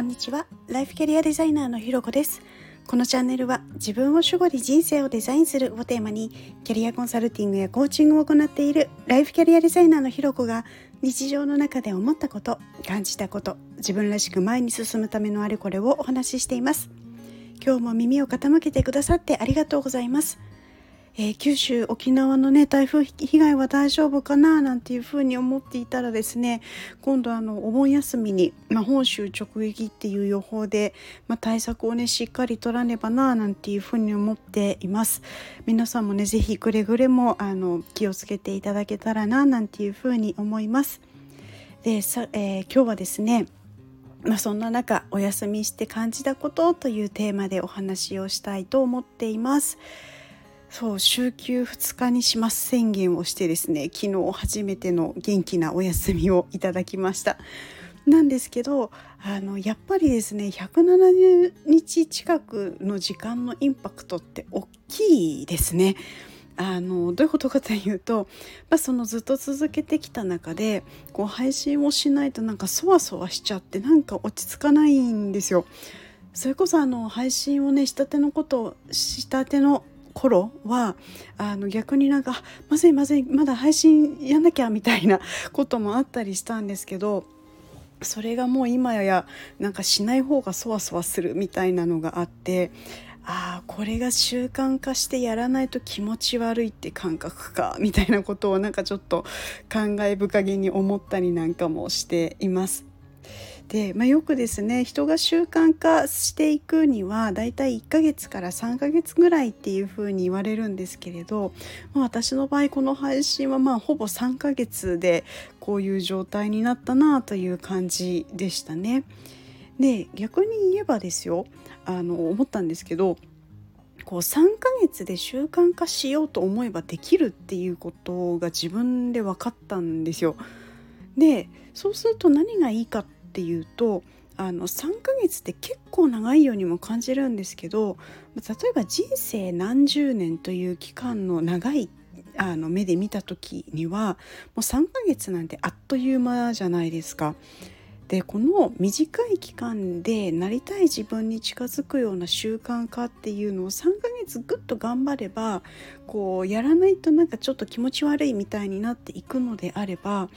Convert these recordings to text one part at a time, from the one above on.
こんにちは。ライフキャリアデザイナーのひろこです。このチャンネルは自分を主語で人生をデザインするをテーマにキャリアコンサルティングやコーチングを行っているライフキャリアデザイナーのひろこが日常の中で思ったこと感じたこと自分らしく前に進むためのあれこれをお話ししています。今日も耳を傾けてくださってありがとうございます。えー、九州沖縄のね台風被害は大丈夫かななんていうふうに思っていたらですね今度あのお盆休みに、まあ、本州直撃っていう予報で、まあ、対策をねしっかり取らねばななんていうふうに思っています皆さんもね是非くれぐれもあの気をつけていただけたらななんていうふうに思いますでさ、えー、今日はですねまあ、そんな中お休みして感じたことというテーマでお話をしたいと思っています。そう週休2日にします宣言をしてですね昨日初めての元気なお休みをいただきましたなんですけどあのやっぱりですね170日近くの時間のインパクトって大きいですね。あのどういうことかというと、まあ、そのずっと続けてきた中でこう配信をしないとなんかそわそわしちゃってなんか落ち着かないんですよ。それこそあの配信をねしたてのことしたての頃はあの逆になんかまずいまずいまだ配信やんなきゃみたいなこともあったりしたんですけどそれがもう今やなんかしない方がそわそわするみたいなのがあってああこれが習慣化してやらないと気持ち悪いって感覚かみたいなことをなんかちょっと感慨深げに思ったりなんかもしています。で、まあ、よくですね人が習慣化していくにはだいたい1ヶ月から3ヶ月ぐらいっていうふうに言われるんですけれど、まあ、私の場合この配信はまあほぼ3ヶ月でこういう状態になったなという感じでしたね。で逆に言えばですよあの思ったんですけどこう3ヶ月で習慣化しようと思えばできるっていうことが自分で分かったんですよ。でそうすると何がいいかってっていうとあの3ヶ月って結構長いようにも感じるんですけど例えば人生何十年という期間の長いあの目で見た時にはもう3ヶ月なんてあっという間じゃないですか。でこの短い期間でなりたい自分に近づくような習慣化っていうのを3ヶ月ぐっと頑張ればこうやらないとなんかちょっと気持ち悪いみたいになっていくのであれば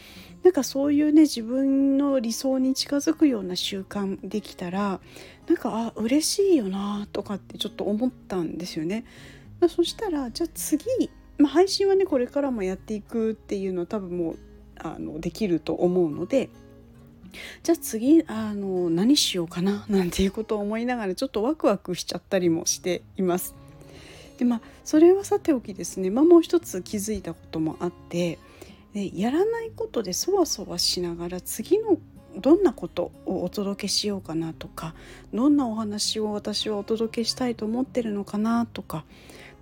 なんかそういうね自分の理想に近づくような習慣できたらなんかあ嬉しいよなとかってちょっと思ったんですよね。そしたらじゃあ次、まあ、配信はねこれからもやっていくっていうのは多分もうあのできると思うのでじゃあ次あの何しようかななんていうことを思いながらちょっとワクワクしちゃったりもしています。でまあそれはさておきですね、まあ、もう一つ気づいたこともあってでやらないことでそわそわしながら次のどんなことをお届けしようかなとかどんなお話を私はお届けしたいと思ってるのかなとか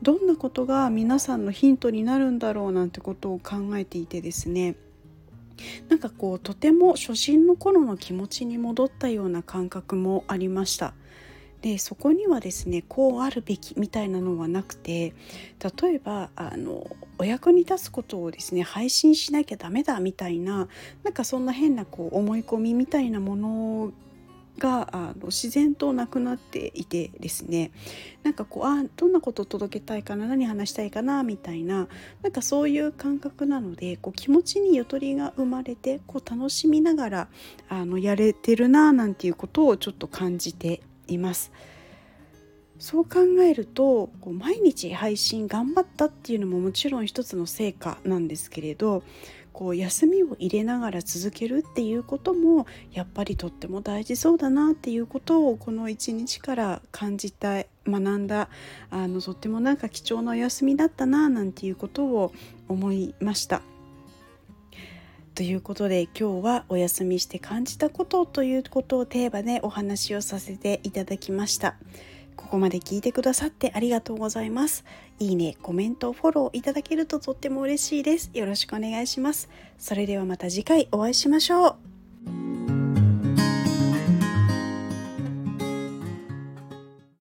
どんなことが皆さんのヒントになるんだろうなんてことを考えていてですねなんかこうとても初心の頃の気持ちに戻ったような感覚もありました。でそこにはですねこうあるべきみたいなのはなくて例えばあのお役に立つことをですね配信しなきゃダメだみたいななんかそんな変なこう思い込みみたいなものがあの自然となくなっていてですねなんかこうあどんなことを届けたいかな何話したいかなみたいななんかそういう感覚なのでこう気持ちにゆとりが生まれてこう楽しみながらあのやれてるななんていうことをちょっと感じています。そう考えると毎日配信頑張ったっていうのももちろん一つの成果なんですけれどこう休みを入れながら続けるっていうこともやっぱりとっても大事そうだなっていうことをこの一日から感じた学んだあのとってもなんか貴重なお休みだったななんていうことを思いました。ということで今日はお休みして感じたことということをテーマでお話をさせていただきました。ここまで聞いてくださってありがとうございます。いいね、コメント、フォローいただけるととっても嬉しいです。よろしくお願いします。それではまた次回お会いしましょう。